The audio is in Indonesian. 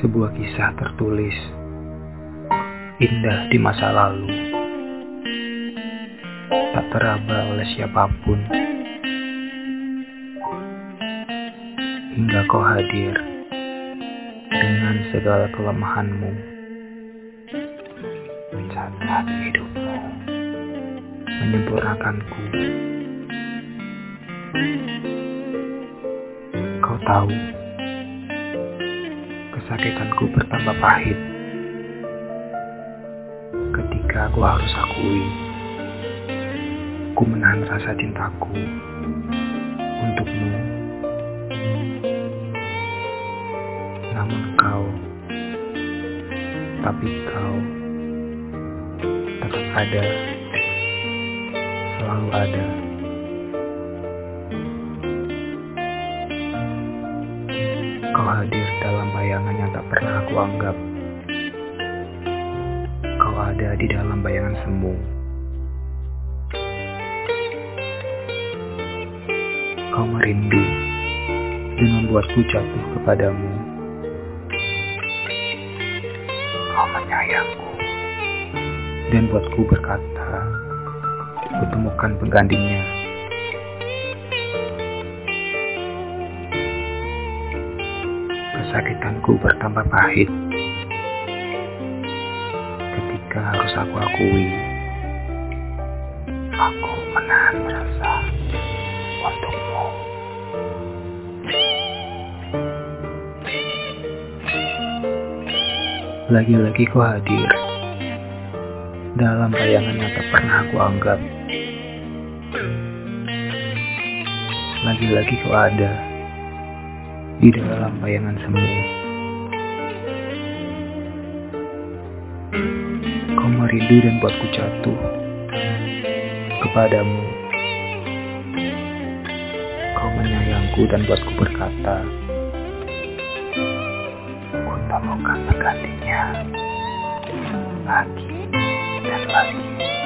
Sebuah kisah tertulis indah di masa lalu, tak teraba oleh siapa pun, hingga kau hadir dengan segala kelemahanmu, mencatat hidupmu, menyempurnakanku. Kau tahu, kesakitanku bertambah pahit. Ketika aku harus akui ku menahan rasa cintaku untukmu. Namun kau tapi kau tetap ada selalu ada Kau hadir dalam bayangan yang tak pernah aku anggap. Kau ada di dalam bayangan semu. Kau merindu dan membuatku jatuh kepadamu. Kau menyayangku dan buatku berkata, kutemukan penggantinya. Kesakitanku bertambah pahit ketika harus aku akui aku menahan rasa untukmu. Lagi-lagi kau hadir dalam bayangan yang tak pernah aku anggap. Lagi-lagi kau ada di dalam bayangan semu. Kau merindu dan buatku jatuh kepadamu. Kau menyayangku dan buatku berkata, Ku temukan penggantinya lagi dan lagi.